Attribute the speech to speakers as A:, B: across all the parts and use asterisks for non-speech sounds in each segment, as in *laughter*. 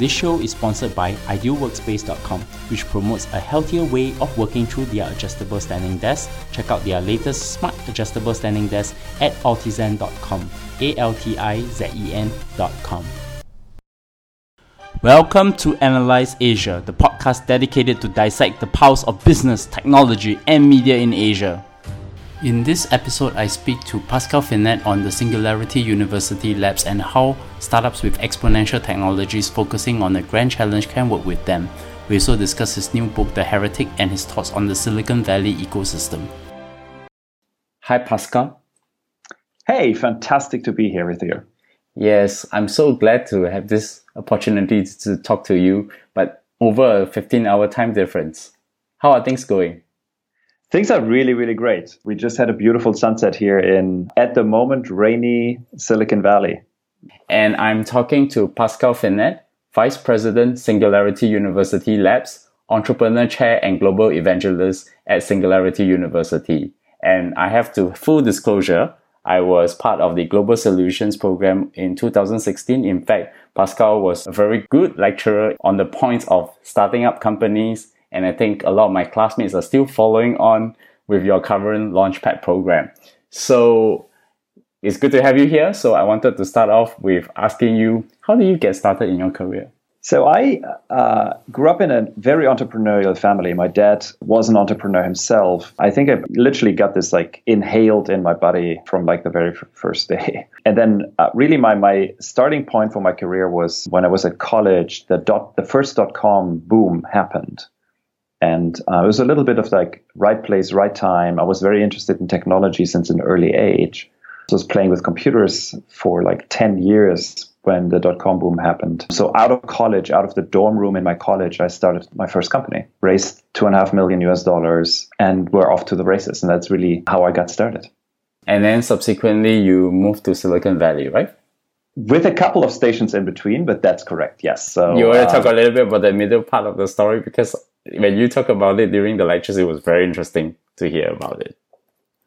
A: This show is sponsored by idealworkspace.com, which promotes a healthier way of working through their adjustable standing desk. Check out their latest smart adjustable standing desk at altizen.com. A L T I Z E N.com. Welcome to Analyze Asia, the podcast dedicated to dissect the pulse of business, technology, and media in Asia. In this episode, I speak to Pascal Finette on the Singularity University Labs and how startups with exponential technologies focusing on a grand challenge can work with them. We also discuss his new book, The Heretic, and his thoughts on the Silicon Valley ecosystem. Hi, Pascal.
B: Hey, fantastic to be here with you.
A: Yes, I'm so glad to have this opportunity to talk to you, but over a 15 hour time difference. How are things going?
B: Things are really, really great. We just had a beautiful sunset here in, at the moment, rainy Silicon Valley.
A: And I'm talking to Pascal Finette, Vice President, Singularity University Labs, Entrepreneur Chair and Global Evangelist at Singularity University. And I have to full disclosure, I was part of the Global Solutions program in 2016. In fact, Pascal was a very good lecturer on the points of starting up companies and I think a lot of my classmates are still following on with your current Launchpad program. So it's good to have you here. So I wanted to start off with asking you, how did you get started in your career?
B: So I uh, grew up in a very entrepreneurial family. My dad was an entrepreneur himself. I think I literally got this like inhaled in my body from like the very first day. *laughs* And then uh, really my my starting point for my career was when I was at college. The dot the first dot com boom happened. And uh, it was a little bit of like right place, right time. I was very interested in technology since an early age. I was playing with computers for like 10 years when the dot com boom happened. So out of college, out of the dorm room in my college, I started my first company, raised two and a half million US dollars, and we're off to the races. And that's really how I got started.
A: And then subsequently, you moved to Silicon Valley, right?
B: With a couple of stations in between, but that's correct. Yes.
A: So you want to uh, talk a little bit about the middle part of the story because when you talk about it during the lectures, it was very interesting to hear about it.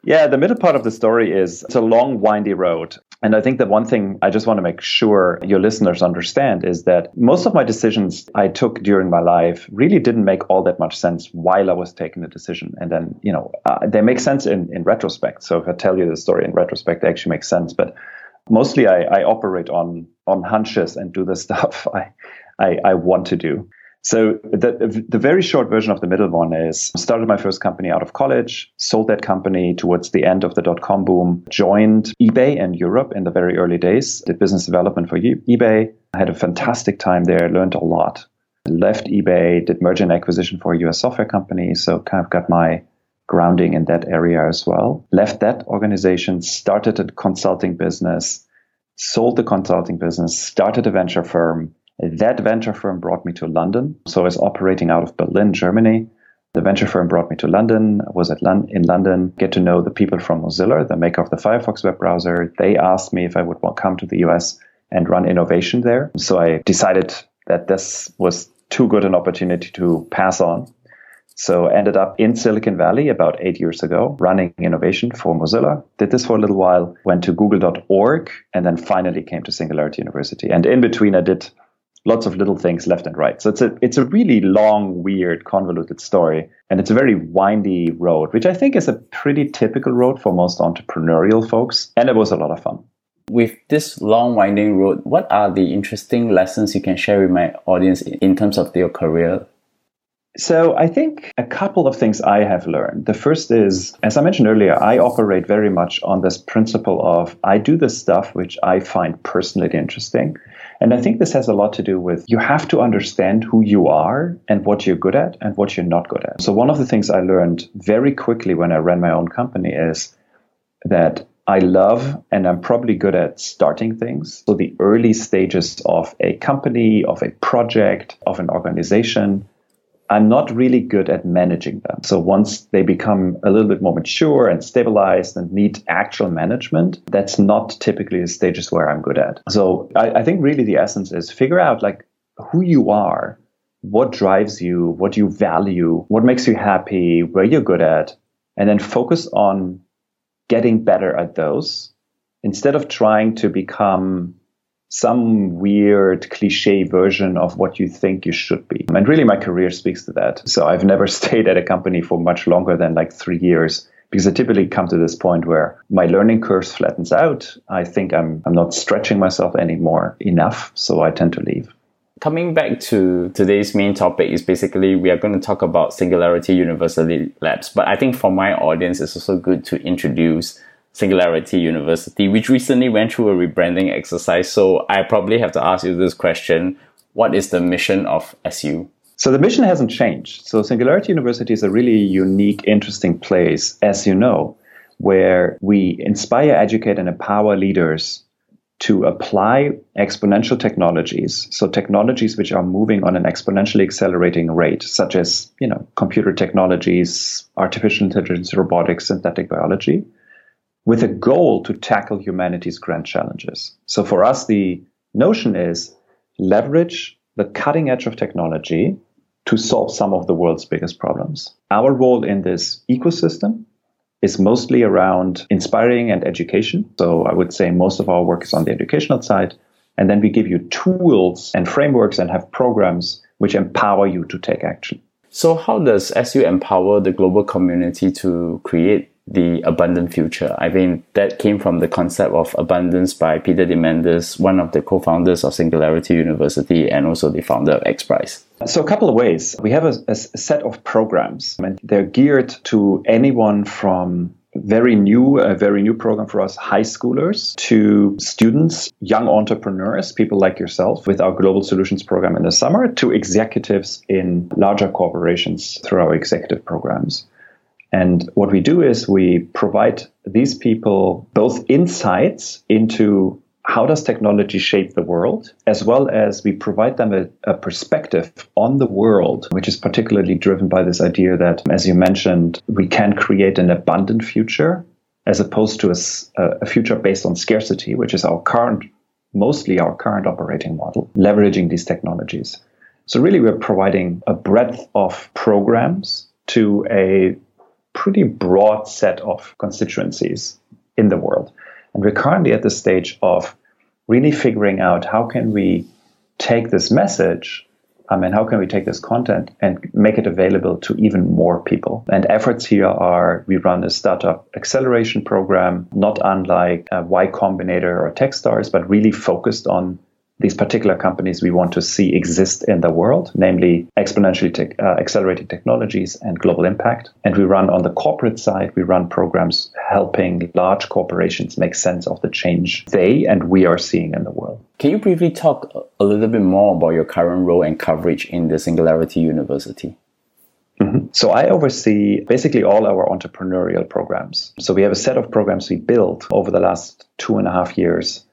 B: Yeah, the middle part of the story is it's a long, windy road. And I think the one thing I just want to make sure your listeners understand is that most of my decisions I took during my life really didn't make all that much sense while I was taking the decision. And then, you know, uh, they make sense in, in retrospect. So if I tell you the story in retrospect, they actually make sense. But mostly I, I operate on on hunches and do the *laughs* stuff I, I, I want to do. So the, the very short version of the middle one is started my first company out of college, sold that company towards the end of the dot com boom, joined eBay in Europe in the very early days, did business development for eBay. I had a fantastic time there, learned a lot. Left eBay, did merger and acquisition for a US software company, so kind of got my grounding in that area as well. Left that organization, started a consulting business, sold the consulting business, started a venture firm, that venture firm brought me to London. So I was operating out of Berlin, Germany. The venture firm brought me to London. I was at Lon- in London, get to know the people from Mozilla, the maker of the Firefox web browser. They asked me if I would come to the US and run innovation there. So I decided that this was too good an opportunity to pass on. So ended up in Silicon Valley about eight years ago, running innovation for Mozilla. Did this for a little while, went to google.org, and then finally came to Singularity University. And in between, I did lots of little things left and right. So it's a it's a really long, weird, convoluted story, and it's a very windy road, which I think is a pretty typical road for most entrepreneurial folks. And it was a lot of fun.
A: With this long, winding road, what are the interesting lessons you can share with my audience in terms of your career?
B: So I think a couple of things I have learned. The first is, as I mentioned earlier, I operate very much on this principle of I do the stuff which I find personally interesting. And I think this has a lot to do with you have to understand who you are and what you're good at and what you're not good at. So, one of the things I learned very quickly when I ran my own company is that I love and I'm probably good at starting things. So, the early stages of a company, of a project, of an organization I'm not really good at managing them. So once they become a little bit more mature and stabilized and need actual management, that's not typically the stages where I'm good at. So I, I think really the essence is figure out like who you are, what drives you, what you value, what makes you happy, where you're good at, and then focus on getting better at those instead of trying to become some weird cliche version of what you think you should be. And really, my career speaks to that. So I've never *laughs* stayed at a company for much longer than like three years because I typically come to this point where my learning curve flattens out. I think I'm, I'm not stretching myself anymore enough. So I tend to leave.
A: Coming back to today's main topic is basically we are going to talk about Singularity University Labs. But I think for my audience, it's also good to introduce Singularity University, which recently went through a rebranding exercise. So I probably have to ask you this question What is the mission of SU?
B: So the mission hasn't changed. So Singularity University is a really unique, interesting place, as you know, where we inspire, educate, and empower leaders to apply exponential technologies, so technologies which are moving on an exponentially accelerating rate, such as you know computer technologies, artificial intelligence, robotics, synthetic biology, with a goal to tackle humanity's grand challenges. So for us, the notion is leverage the cutting edge of technology to solve some of the world's biggest problems. Our role in this ecosystem is mostly around inspiring and education. So I would say most of our work is on the educational side. And then we give you tools and frameworks and have programs which empower you to take action.
A: So, how does SU empower the global community to create the abundant future. I think that came from the concept of abundance by Peter Diamandis, one of the co-founders of Singularity University and also the founder of XPRIZE.
B: So a couple of ways. We have a, a set of programs and they're geared to anyone from very new, a very new program for us, high schoolers to students, young entrepreneurs, people like yourself with our Global Solutions program in the summer to executives in larger corporations through our executive programs. And what we do is we provide these people both insights into how does technology shape the world, as well as we provide them a, a, perspective on the world, which is particularly driven by this idea that, as you mentioned, we can create an abundant future as opposed to a, a future based on scarcity, which is our current, mostly our current operating model, leveraging these technologies. So really, we're providing a breadth of programs to a pretty broad set of constituencies in the world. And we're currently at the stage of really figuring out how can we take this message um, and how can we take this content and make it available to even more people? And efforts here are we run a startup acceleration program, not unlike Y Combinator or Techstars, but really focused on these particular companies we want to see exist in the world, namely exponentially te- uh, accelerating technologies and global impact. And we run on the corporate side, we run programs helping large corporations make sense of the change they and we are seeing in the world.
A: Can you briefly talk a little bit more about your current role and coverage in the Singularity University?
B: Mm-hmm. So I oversee basically all our entrepreneurial programs. So we have a set of programs we built over the last two and a half years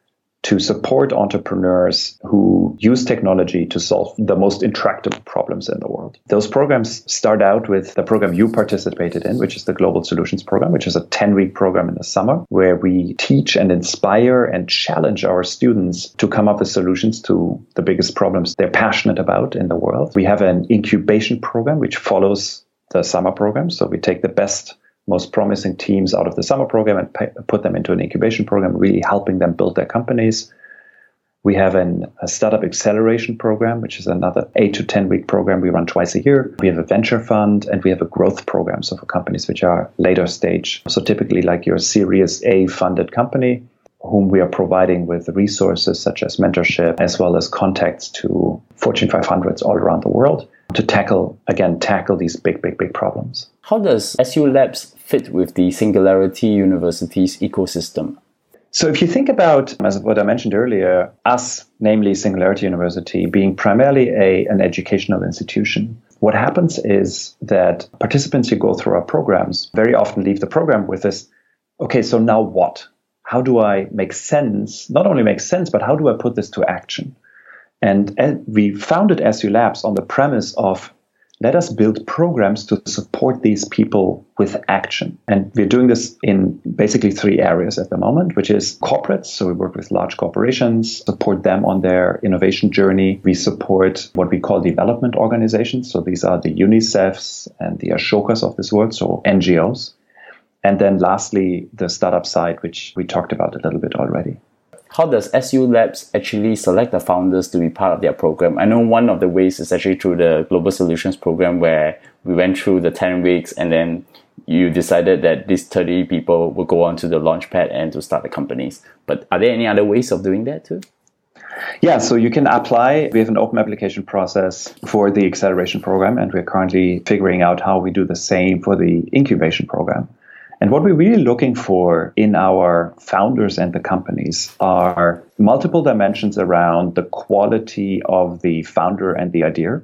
B: to support entrepreneurs who use technology to solve the most intractable problems in the world. Those programs start out with the program you participated in, which is the Global Solutions Program, which is a 10 week program in the summer where we teach and inspire and challenge our students to come up with solutions to the biggest problems they're passionate about in the world. We have an incubation program which follows the summer program. So we take the best most promising teams out of the summer program and pay, put them into an incubation program, really helping them build their companies. We have an, a startup acceleration program, which is another eight to 10 week program we run twice a year. We have a venture fund and we have a growth program. So for companies which are later stage. So typically like your Series A funded company, whom we are providing with resources such as mentorship, as well as contacts to Fortune 500s all around the world to tackle, again, tackle these big, big, big problems.
A: How does SU Labs fit with the Singularity University's ecosystem?
B: So, if you think about, as what I mentioned earlier, us, namely Singularity University, being primarily a, an educational institution, what happens is that participants who go through our programs very often leave the program with this okay, so now what? How do I make sense? Not only make sense, but how do I put this to action? And we founded SU Labs on the premise of let us build programs to support these people with action. And we're doing this in basically three areas at the moment, which is corporates. So we work with large corporations, support them on their innovation journey. We support what we call development organizations. So these are the UNICEFs and the Ashokas of this world, so NGOs. And then lastly, the startup side, which we talked about a little bit already.
A: How does SU Labs actually select the founders to be part of their program? I know one of the ways is actually through the Global Solutions program where we went through the 10 weeks and then you decided that these 30 people will go on to the launchpad and to start the companies. But are there any other ways of doing that too?
B: Yeah, so you can apply. We have an open application process for the acceleration program, and we're currently figuring out how we do the same for the incubation program. And what we're really looking for in our founders and the companies are multiple dimensions around the quality of the founder and the idea.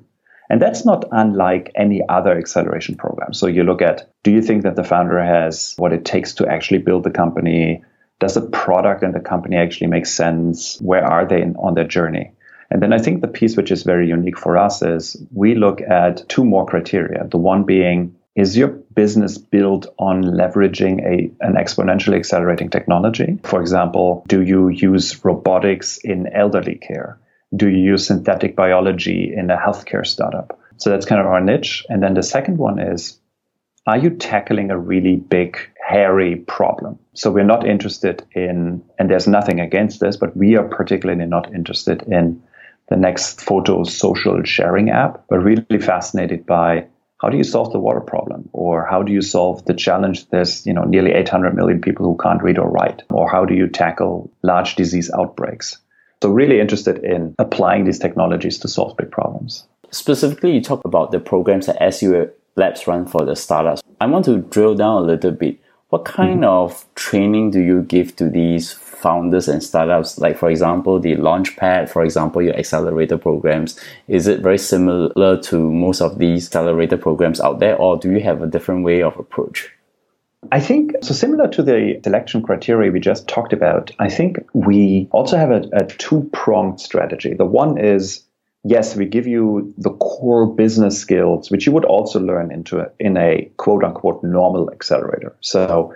B: And that's not unlike any other acceleration program. So you look at do you think that the founder has what it takes to actually build the company? Does the product and the company actually make sense? Where are they in, on their journey? And then I think the piece which is very unique for us is we look at two more criteria. The one being is your business built on leveraging a, an exponentially accelerating technology? For example, do you use robotics in elderly care? Do you use synthetic biology in a healthcare startup? So that's kind of our niche. And then the second one is are you tackling a really big, hairy problem? So we're not interested in, and there's nothing against this, but we are particularly not interested in the next photo social sharing app, We're really fascinated by how do you solve the water problem? Or how do you solve the challenge? There's you know nearly 800 million people who can't read or write. Or how do you tackle large disease outbreaks? So really interested in applying these technologies to solve big problems.
A: Specifically you talk about the programs that SU labs run for the startups. I want to drill down a little bit. What kind mm-hmm. of training do you give to these founders and startups like for example the launchpad for example your accelerator programs is it very similar to most of these accelerator programs out there or do you have a different way of approach
B: I think so similar to the selection criteria we just talked about, I think we also have a, a two pronged strategy. The one is yes, we give you the core business skills, which you would also learn into a, in a quote unquote normal accelerator. So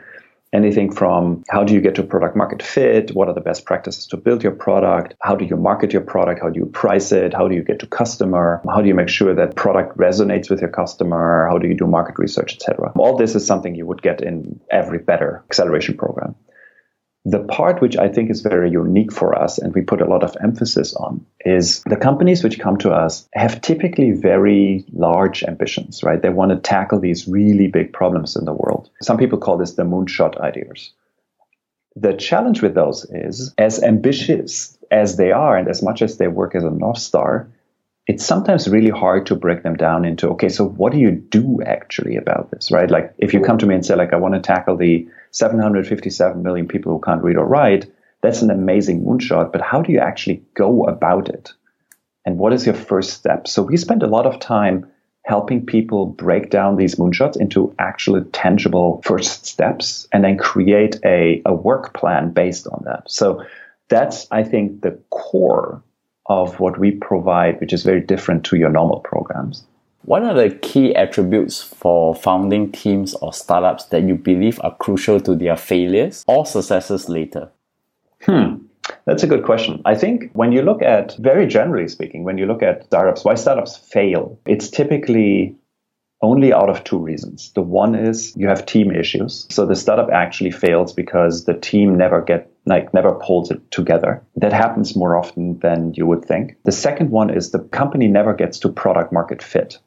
B: anything from how do you get to product market fit? What are the best practices to build your product? How do you market your product? How do you price it? How do you get to customer? How do you make sure that product resonates with your customer? How do you do market research, etc.? All this is something you would get in every better acceleration program. The part which I think is very unique for us and we put a lot of emphasis on is the companies which come to us have typically very large ambitions, right? They want to tackle these really big problems in the world. Some people call this the moonshot ideas. The challenge with those is as ambitious as they are and as much as they work as a North Star, it's sometimes really hard to break them down into okay so what do you do actually about this right? Like if you come to me and say like i want to tackle the 757 million people who can't read or write that's an amazing moonshot but how do you actually go about it? And what is your first step? So we spend a lot of time helping people break down these moonshots into actually tangible first steps and then create a, a work plan based on that. So that's i think the core of what we provide, which is very different to your normal programs.
A: What are the key attributes for founding teams or startups that you believe are crucial to their failures or successes later?
B: Hmm. That's a good question. I think when you look at, very generally speaking, when you look at startups, why startups fail, it's typically only out of two reasons. The one is you have team issues. So the startup actually fails because the team never get like never pulls it together. That happens more often than you would think. The second one is the company never gets to product market fit,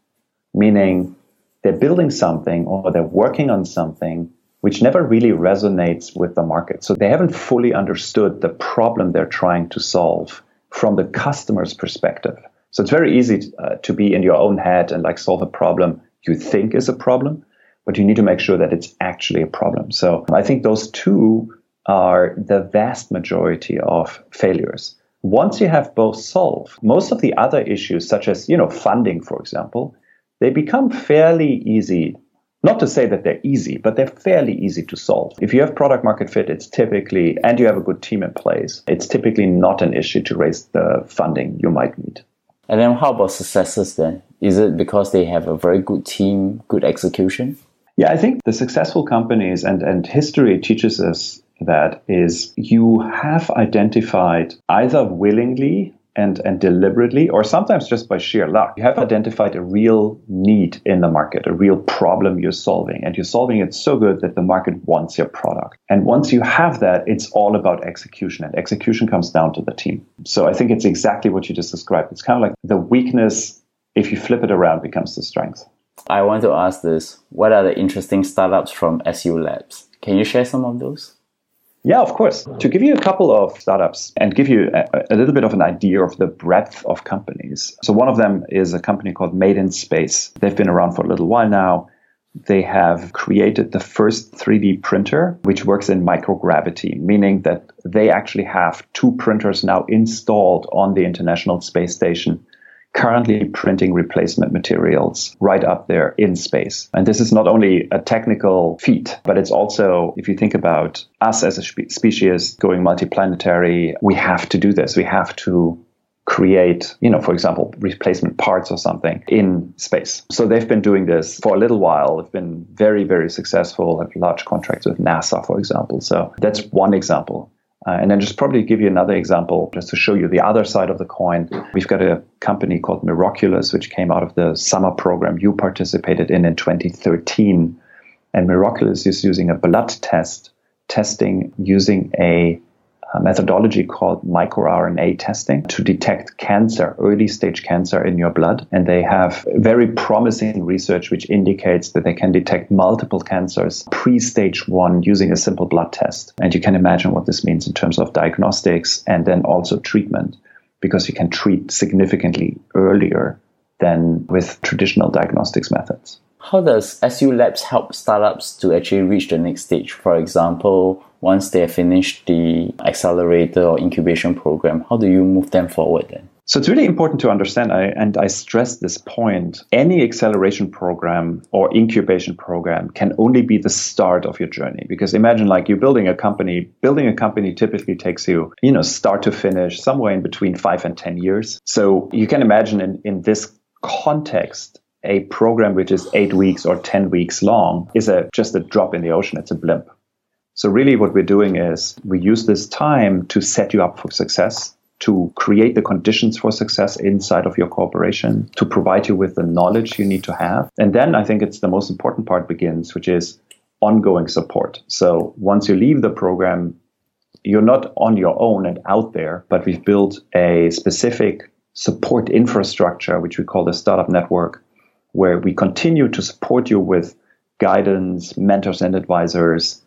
B: meaning they're building something or they're working on something which never really resonates with the market. So they haven't fully understood the problem they're trying to solve from the customer's perspective. So it's very easy to, uh, to be in your own head and like solve a problem you think is a problem, but you need to make sure that it's actually a problem. So I think those two are the vast majority of failures. Once you have both solved, most of the other issues, such as you know funding, for example, they become fairly easy. Not to say that they're easy, but they're fairly easy to solve. If you have product market fit, it's typically, and you have a good team in place, it's typically not an issue to raise the funding you might need.
A: And then how about successes then? Is it because they have a very good team, good execution?
B: Yeah, I think the successful companies and, and history teaches us that is you have identified either willingly and, and deliberately, or sometimes just by sheer luck, you have identified a real need in the market, a real problem you're solving, and you're solving it so good that the market wants your product. And once you have that, it's all about execution, and execution comes down to the team. So I think it's exactly what you just described. It's kind of like the weakness, if you flip it around, becomes the strength.
A: I want to ask this what are the interesting startups from SU Labs? Can you share some of those?
B: Yeah, of course. To give you a couple of startups and give you a, a, little bit of an idea of the breadth of companies. So, one of them is a company called Made in Space. They've been around for a little while now. They have created the first 3D printer, which works in microgravity, meaning that they actually have two printers now installed on the International Space Station currently printing replacement materials right up there in space. And this is not only a technical feat, but it's also, if you think about us as a spe- species going multiplanetary, we have to do this. We have to create, you know, for example, replacement parts or something in space. So they've been doing this for a little while. They've been very, very successful, have large contracts with NASA, for example. So that's one example. Uh, and then just probably give you another example just to show you the other side of the coin. We've got a company called Miroculus, which came out of the summer program you participated in in 2013. And Miroculus is using a blood test, testing using a a methodology called microRNA testing to detect cancer, early stage cancer in your blood. And they have very promising research which indicates that they can detect multiple cancers pre stage one using a simple blood test. And you can imagine what this means in terms of diagnostics and then also treatment, because you can treat significantly earlier than with traditional diagnostics methods.
A: How does SU Labs help startups to actually reach the next stage? For example, once they have finished the accelerator or incubation program, how do you move them forward then?
B: So it's really important to understand, and I stress this point any acceleration program or incubation program can only be the start of your journey. Because imagine like you're building a company, building a company typically takes you, you know, start to finish somewhere in between five and 10 years. So you can imagine in, in this context, a program which is eight weeks or 10 weeks long is a, just a drop in the ocean. It's a blimp. So really what we're doing is we use this time to set you up for success, to create the conditions for success inside of your corporation, to provide you with the knowledge you need to have. And then I think it's the most important part begins, which is ongoing support. So once you leave the program, you're not on your own and out there, but we've built a specific support infrastructure, which we call the startup network, where we continue to support you with guidance, mentors and advisors,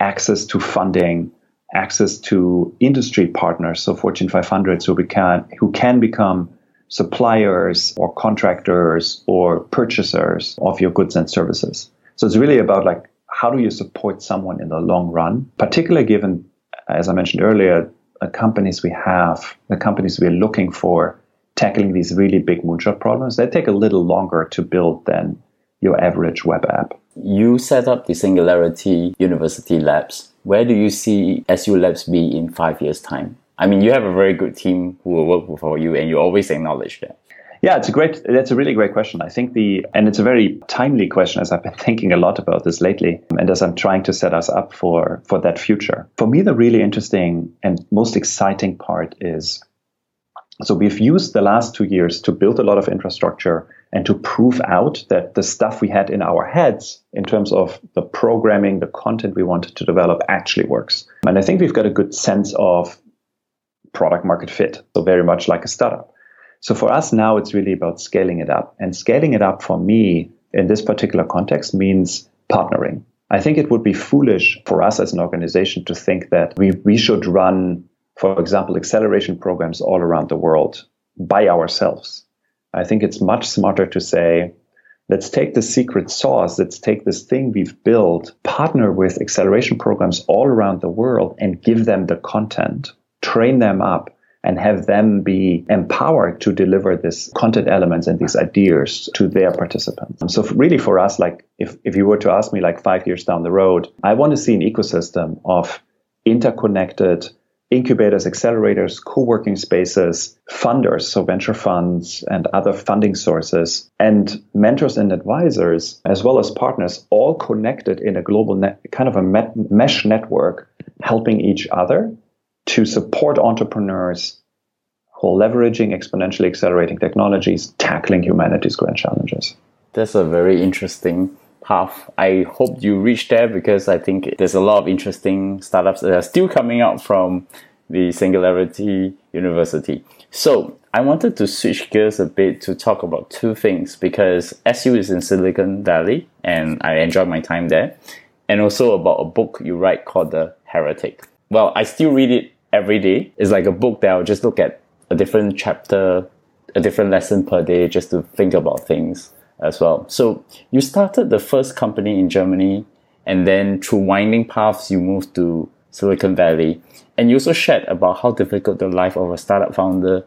B: access to funding, access to industry partners, so Fortune 500s who, can, who can become suppliers or contractors or purchasers of your goods and services. So it's really about like how do you support someone in the long run, particularly given, as I mentioned earlier, the companies we have, the companies we're looking for tackling these really big moonshot problems, they take a little longer to build than your average web app.
A: You set up the Singularity University Labs. Where do you see SU Labs be in five years' time? I mean, you have a very good team who will work for you, and you always acknowledge that.
B: Yeah, it's a great. That's a really great question. I think the and it's a very timely question as I've been *laughs* thinking a lot about this lately, and as I'm trying to set us up for for that future. For me, the really interesting and most exciting part is so we've used the last two years to build a lot of infrastructure and to prove out that the stuff we had in our heads in terms of the programming, the content we wanted to develop actually works. And I think we've got a good sense of product market fit. So very much like a startup. So for us now, it's really about scaling it up. And scaling it up for me in this particular context means partnering. I think it would be foolish for us as an organization to think that we, we should run for example, acceleration programs all around the world by ourselves. I think it's much smarter to say, let's take the secret sauce, let's take this thing we've built, partner with acceleration programs all around the world and give them the content, train them up, and have them be empowered to deliver this content elements and these ideas to their participants. So really for us, like if, if you were to ask me like five years down the road, I want to see an ecosystem of interconnected incubators, accelerators, co-working spaces, funders, so venture funds and other funding sources, and mentors and advisors, as well as partners, all connected in a global net, kind of a met, mesh network, helping each other to support entrepreneurs whole leveraging exponentially accelerating technologies, tackling humanity's grand challenges.
A: That's a very interesting path. I hope you reach there because I think there's a lot of interesting startups that are still coming out from the Singularity University. So I wanted to switch gears a bit to talk about two things because SU is in Silicon Valley and I enjoyed my time there. And also about a book you write called The Heretic. Well, I still read it every day. It's like a book that I'll just look at a different chapter, a different lesson per day just to think about things as well. So you started the first company in Germany and then through winding paths you moved to Silicon Valley. And you also shared about how difficult the life of a startup founder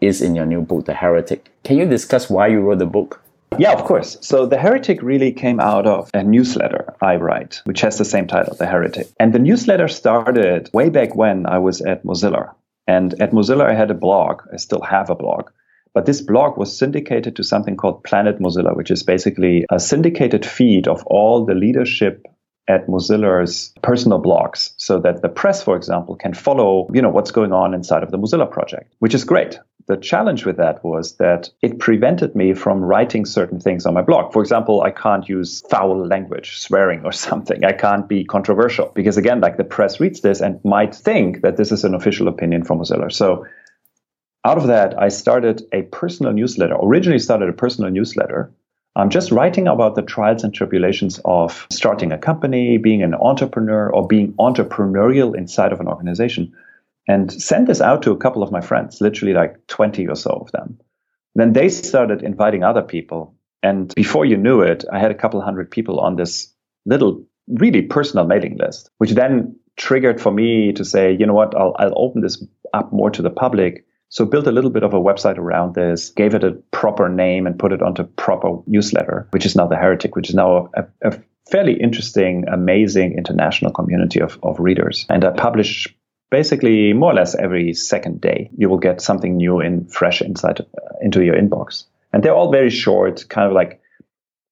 A: is in your new book, The Heretic. Can you discuss why you wrote the book?
B: Yeah, of course. So The Heretic really came out of a newsletter I write, which has the same title, The Heretic. And the newsletter started way back when I was at Mozilla. And at Mozilla, I had a blog. I still have a blog. But this blog was syndicated to something called Planet Mozilla, which is basically a syndicated feed of all the leadership at Mozilla's personal blogs so that the press, for example, can follow, you know, what's going on inside of the Mozilla project, which is great. The challenge with that was that it prevented me from writing certain things on my blog. For example, I can't use foul language, swearing or *laughs* something. I can't be controversial because again, like the press reads this and might think that this is an official opinion from Mozilla. So out of that, I started a personal newsletter, originally started a personal newsletter. I'm just writing about the trials and tribulations of starting a company, being an entrepreneur, or being entrepreneurial inside of an organization, and sent this out to a couple of my friends, literally like 20 or so of them. Then they started inviting other people. And before you knew it, I had a couple hundred people on this little, really personal mailing list, which then triggered for me to say, you know what, I'll, I'll open this up more to the public so built a little bit of a website around this, gave it a proper name and put it onto proper newsletter, which is now the Heretic, which is now a, a fairly interesting, amazing international community of, of readers. And I publish basically more or less every second day. You will get something new and fresh inside uh, into your inbox. And they're all very short, kind of like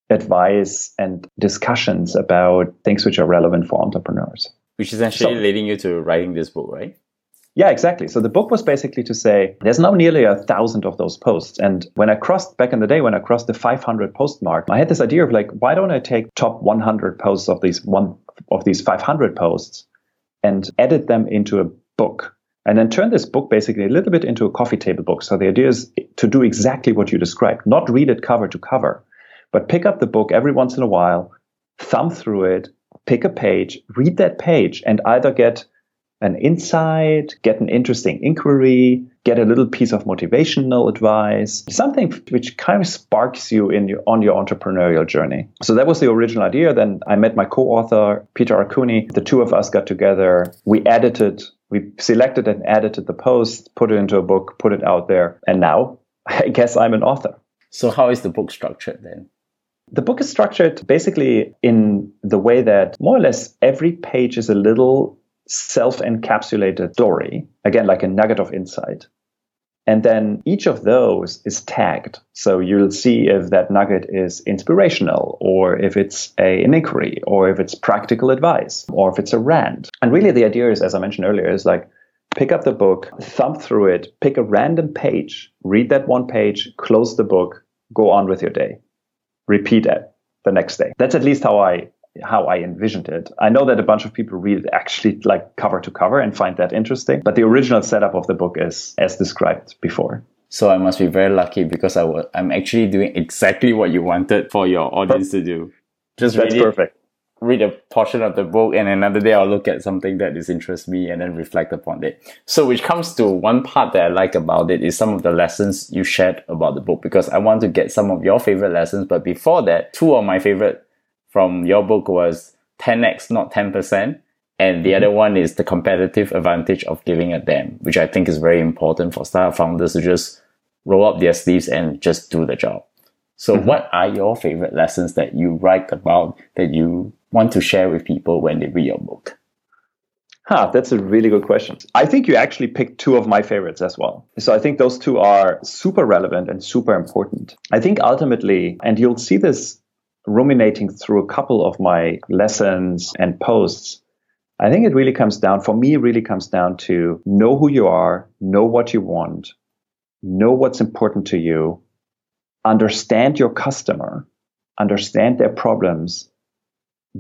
B: advice and discussions about things which are relevant for entrepreneurs.
A: Which is actually so, leading you to writing this book, right?
B: Yeah, exactly. So the book was basically to say there's now nearly a thousand of those posts. And when I crossed back in the day, when I crossed the 500 post mark, I had this idea of like, why don't I take top 100 posts of these one of these 500 posts and edit them into a book? And then turn this book basically a little bit into a coffee table book. So the idea is to do exactly what you described, not read it cover to cover, but pick up the book every once in a while, thumb through it, pick a page, read that page, and either get an insight, get an interesting inquiry, get a little piece of motivational advice, something which kind of sparks you in your, on your entrepreneurial journey. So that was the original idea. Then I met my co-author, Peter Arcuni. The two of us got together. We edited, we selected and edited the post, put it into a book, put it out there. And now *laughs* I guess I'm an author.
A: So how is the book structured then?
B: The book is structured basically in the way that more or less every page is a little self encapsulated story, again, like a nugget of insight. And then each of those is tagged. So you'll see if that nugget is inspirational, or if it's a, an inquiry, or if it's practical advice, or if it's a rant. And really, the idea is, as I mentioned earlier, is like pick up the book, thumb through it, pick a random page, read that one page, close the book, go on with your day. Repeat it the next day. That's at least how I how I envisioned it. I know that a bunch of people read it actually like cover to cover and find that interesting, but the original setup of the book is as described before.
A: So I must be very lucky because I w- I'm actually doing exactly what you wanted for your audience to do.
B: Just That's read perfect.
A: Read a portion of the book and another day I'll look at something that is interests me and then reflect upon it. So which comes to one part that I like about it is some of the lessons you shared about the book because I want to get some of your favorite lessons. But before that, two of my favorite from your book was 10x, not 10%. And the mm-hmm. other one is the competitive advantage of giving a damn, which I think is very important for startup founders to just roll up their sleeves and just do the job. So mm-hmm. what are your favorite lessons that you write about that you want to share with people when they read your book?
B: Huh, that's a really good question. I think you actually picked two of my favorites as well. So I think those two are super relevant and super important. I think ultimately, and you'll see this ruminating through a couple of my lessons and posts, I think it really comes down, for me, really comes down to know who you are, know what you want, know what's important to you, understand your customer, understand their problems,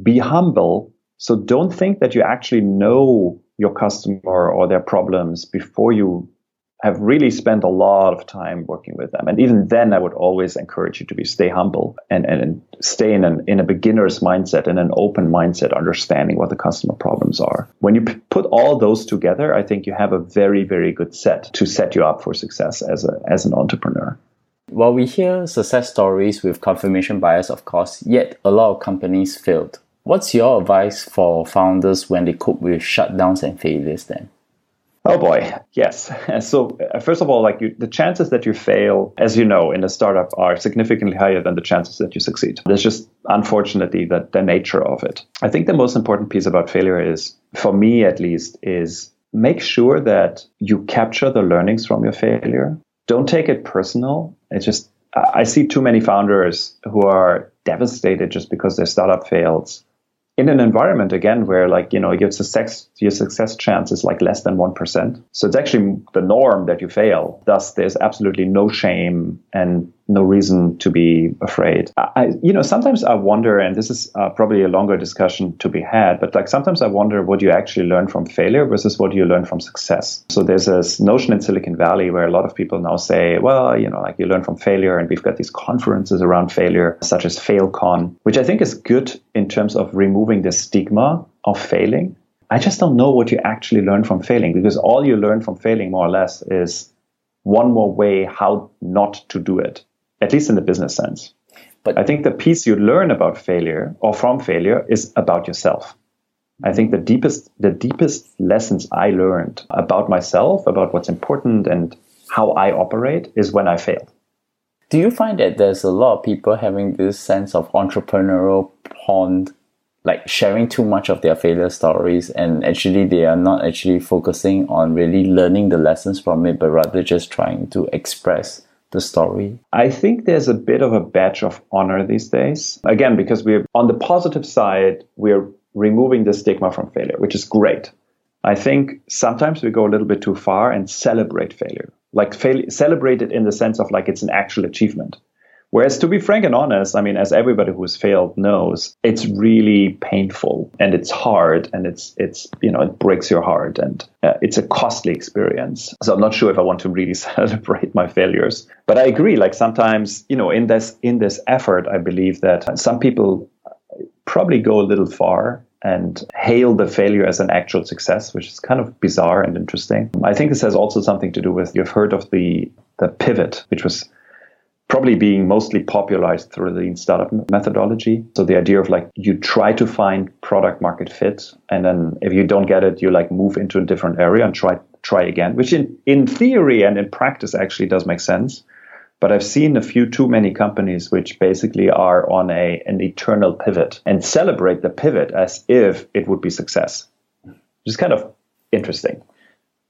B: be humble. So don't think that you actually know your customer or their problems before you have really spent a lot of time working with them. And even then, I would always encourage you to be stay humble and, and stay in, an, in a beginner's mindset and an open mindset, understanding what the customer problems are. When you p- put all those together, I think you have a very, very good set to set you up for success as, a, as an entrepreneur.
A: While we hear success stories with confirmation bias, of course, yet a lot of companies failed. What's your advice for founders when they cope with shutdowns and failures then?
B: Oh boy, yes. *laughs* So uh, first of all, like you, the chances that you fail, as you know, in a startup are significantly higher than the chances that you succeed. That's just unfortunately the, the nature of it. I think the most important piece about failure is, for me at least, is make sure that you capture the learnings from your failure. Don't take it personal. It's just I see too many founders who are devastated just because their startup fails in an environment again where like you know your success your success chance is like less than 1% so it's actually the norm that you fail. Thus there's absolutely no shame and no reason to be afraid. I, you know, sometimes I wonder, and this is uh, probably a longer discussion to be had, but like sometimes I wonder what you actually learn from failure versus what you learn from success. So there's this notion in Silicon Valley where a lot of people now say, well, you know, like you learn from failure, and we've got these conferences around failure, such as FailCon, which I think is good in terms of removing the stigma of failing. I just don't know what you actually learn from failing because all you learn from failing, more or less, is one more way how not to do it at least in the business sense. But I think the piece you learn about failure or from failure is about yourself. I think the deepest the deepest lessons I learned about myself, about what's important and how I operate is when I failed.
A: Do you find that there's a lot of people having this sense of entrepreneurial pond, like sharing too much of their failure stories, and actually they are not actually focusing on really learning the lessons from it, but rather just trying to express the story?
B: I think there's a bit of a badge of honor these days. Again, because we're on the positive side, we're removing the stigma from failure, which is great. I think sometimes we go a little bit too far and celebrate failure. Like fail- celebrate it in the sense of like it's an actual achievement. Whereas, to be frank and honest, I mean, as everybody who's failed knows, it's really painful and it's hard and it's it's you know it breaks your heart and uh, it's a costly experience. So I'm not sure if I want to really *laughs* celebrate my failures, but I agree. Like sometimes, you know, in this in this effort, I believe that some people probably go a little far and hail the failure as an actual success, which is kind of bizarre and interesting. I think this has also something to do with you've heard of the the pivot, which was probably being mostly popularized through the lean startup methodology. So the idea of like you try to find product market fit, and then if you don't get it, you like move into a different area and try try again, which in in theory and in practice actually does make sense. But I've seen a few too many companies which basically are on a an eternal pivot and celebrate the pivot as if it would be success, which is kind of interesting.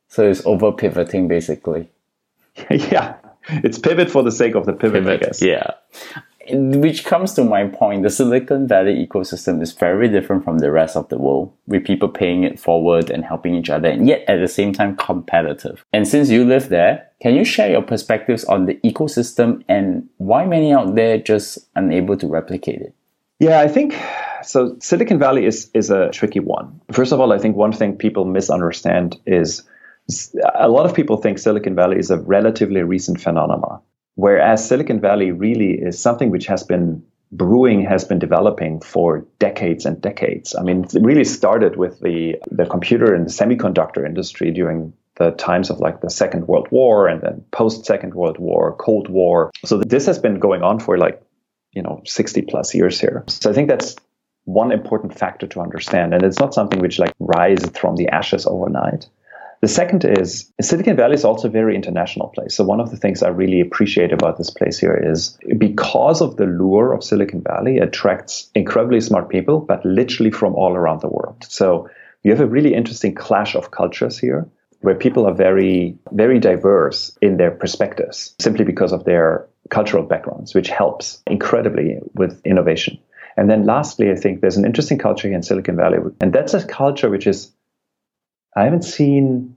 A: So it's over pivoting basically. *laughs*
B: yeah, it's pivot for the sake of the pivot, pivot I guess.
A: Yeah. Which comes to my point, the Silicon Valley ecosystem is very different from the rest of the world, with people paying it forward and helping each other, and yet at the same time competitive. And since you live there, can you share your perspectives on the ecosystem and why many out there just unable to replicate it?
B: Yeah, I think so. Silicon Valley is is a tricky one. First of all, I think one thing people misunderstand is a lot of people think Silicon Valley is a relatively recent phenomenon, whereas Silicon Valley really is something which has been brewing, has been developing for decades and decades. I mean, it really started with the, the computer and the semiconductor industry during the times of like the Second World War and then post Second World War, Cold War. So this has been going on for like, you know, 60 plus years here. So I think that's one important factor to understand. And it's not something which like rises from the ashes overnight. The second is Silicon Valley is also a very international place. So one of the things I really appreciate about this place here is because of the lure of Silicon Valley, attracts incredibly smart people, but literally from all around the world. So you have a really interesting clash of cultures here where people are very, very diverse in their perspectives simply because of their cultural backgrounds, which helps incredibly with innovation. And then lastly, I think there's an interesting culture here in Silicon Valley, and that's a culture which is I haven't seen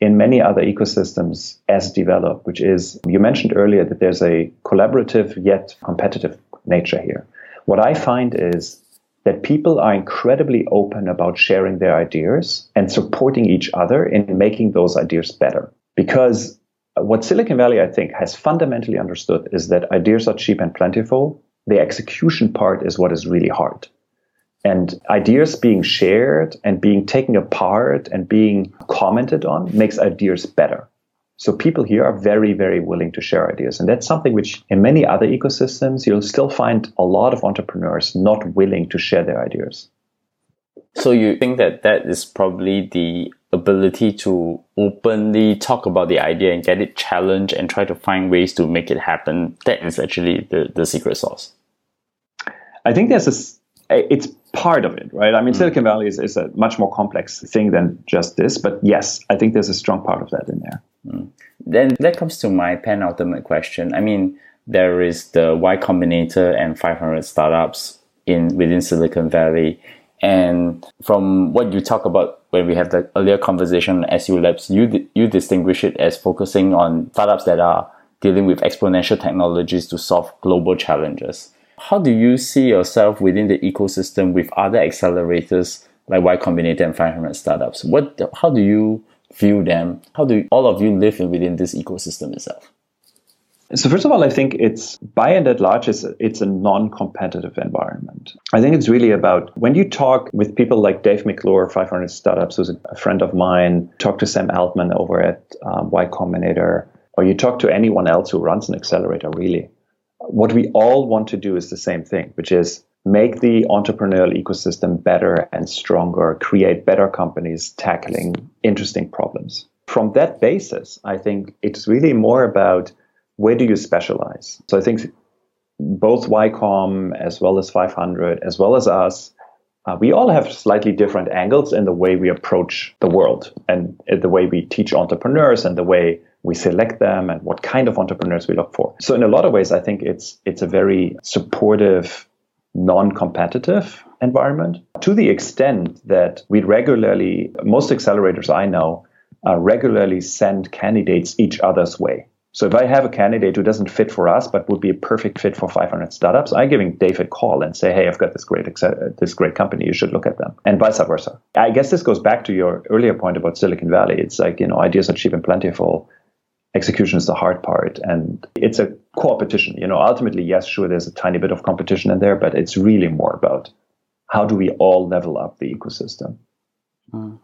B: in many other ecosystems as developed, which is you mentioned earlier that there's a collaborative yet competitive nature here. What I find is that people are incredibly open about sharing their ideas and supporting each other in making those ideas better. Because what Silicon Valley, I think, has fundamentally understood is that ideas are cheap and plentiful. The execution part is what is really hard. And ideas being shared and being taken apart and being commented on makes ideas better. So people here are very, very willing to share ideas. And that's something which in many other ecosystems, you'll still find a lot of entrepreneurs not willing to share their ideas.
A: So you think that that is probably the ability to openly talk about the idea and get it challenged and try to find ways to make it happen. That is actually the, the secret sauce.
B: I think there's a, it's part of it, right? I mean, mm. Silicon Valley is, is a much more complex thing than just this, but yes, I think there's a strong part of that in there.
A: Mm. Then that comes to my penultimate question. I mean, there is the Y Combinator and 500 startups in within Silicon Valley. And from what you talk about when we have the earlier conversation on SU Labs, you, you distinguish it as focusing on startups that are dealing with exponential technologies to solve global challenges. How do you see yourself within the ecosystem with other accelerators like Y Combinator and 500 startups? What, how do you view them? How do all of you live within this ecosystem itself?
B: So first of all, I think it's by and at large, it's, it's a non-competitive environment. I think it's really about when you talk with people like Dave McClure, 500 Startups, who's a friend of mine, talk to Sam Altman over at um, Y Combinator, or you talk to anyone else who runs an accelerator, really what we all want to do is the same thing, which is make the entrepreneurial ecosystem better and stronger, create better companies tackling interesting problems. From that basis, I think it's really more about where do you specialize? So I think both YCOM as well as 500, as well as us, uh, we all have slightly different angles in the way we approach the world and the way we teach entrepreneurs and the way we select them and what kind of entrepreneurs we look for. So in a lot of ways, I think it's it's a very supportive, non-competitive environment to the extent that we regularly, most accelerators I know, uh, regularly send candidates each other's way. So if I have a candidate who doesn't fit for us but would be a perfect fit for 500 startups, I'm giving Dave a call and say, "Hey, I've got this great this great company. You should look at them," and vice versa. I guess this goes back to your earlier point about Silicon Valley. It's like you know, ideas are cheap and plentiful execution is the hard part. And it's a competition you know ultimately yes sure there's a tiny bit of competition in there but it's really more about how do we all level up the ecosystem. Mm.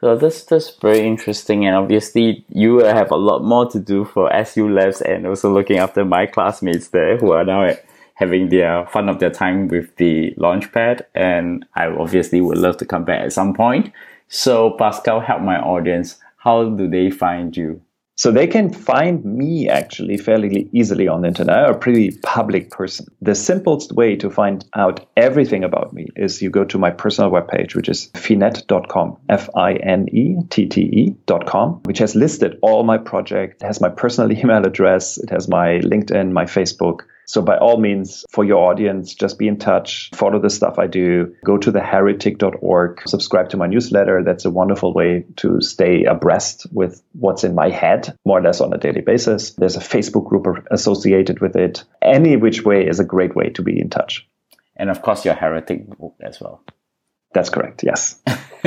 A: so this this very interesting and obviously you have a lot more to do for SU Labs and also looking after my classmates there who are now having their fun of their time with the launchpad and I obviously would love to come back at some point. So Pascal help my audience. How do they find you
B: so they can find me actually fairly easily on the internet. I'm a pretty public person. The simplest way to find out everything about me is you go to my personal webpage, which is finette.com, F-I-N-E-T-T-E.com, which has listed all my projects. It has my personal *laughs* email address. It has my LinkedIn, my Facebook, so by all means, for your audience, just be in touch, follow the stuff I do, go to theheretic.org, subscribe to my newsletter. That's a wonderful way to stay abreast with what's in my head, more or less on a daily basis. There's a Facebook group associated with it. Any which way is a great way to be in touch.
A: And of course, your heretic book as well.
B: That's correct. Yes. *laughs*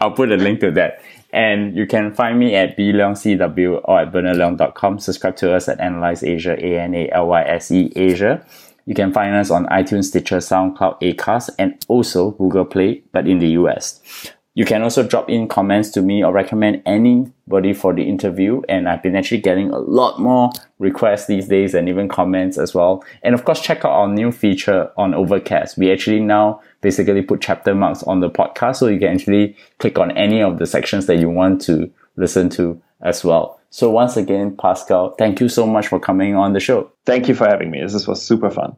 A: I'll put a link to that. And you can find me at bleongcw or at bernardleong.com. Subscribe to us at Analyse Asia, A-N-A-L-Y-S-E Asia. You can find us on iTunes, Stitcher, SoundCloud, Acast, and also Google Play, but in the US. You can also drop in comments to me or recommend anybody for the interview. And I've been actually getting a lot more requests these days and even comments as well. And of course, check out our new feature on Overcast. We actually now basically put chapter marks on the podcast so you can actually click on any of the sections that you want to listen to as well. So once again, Pascal, thank you so much for coming on the show.
B: Thank you for having me. This was super fun.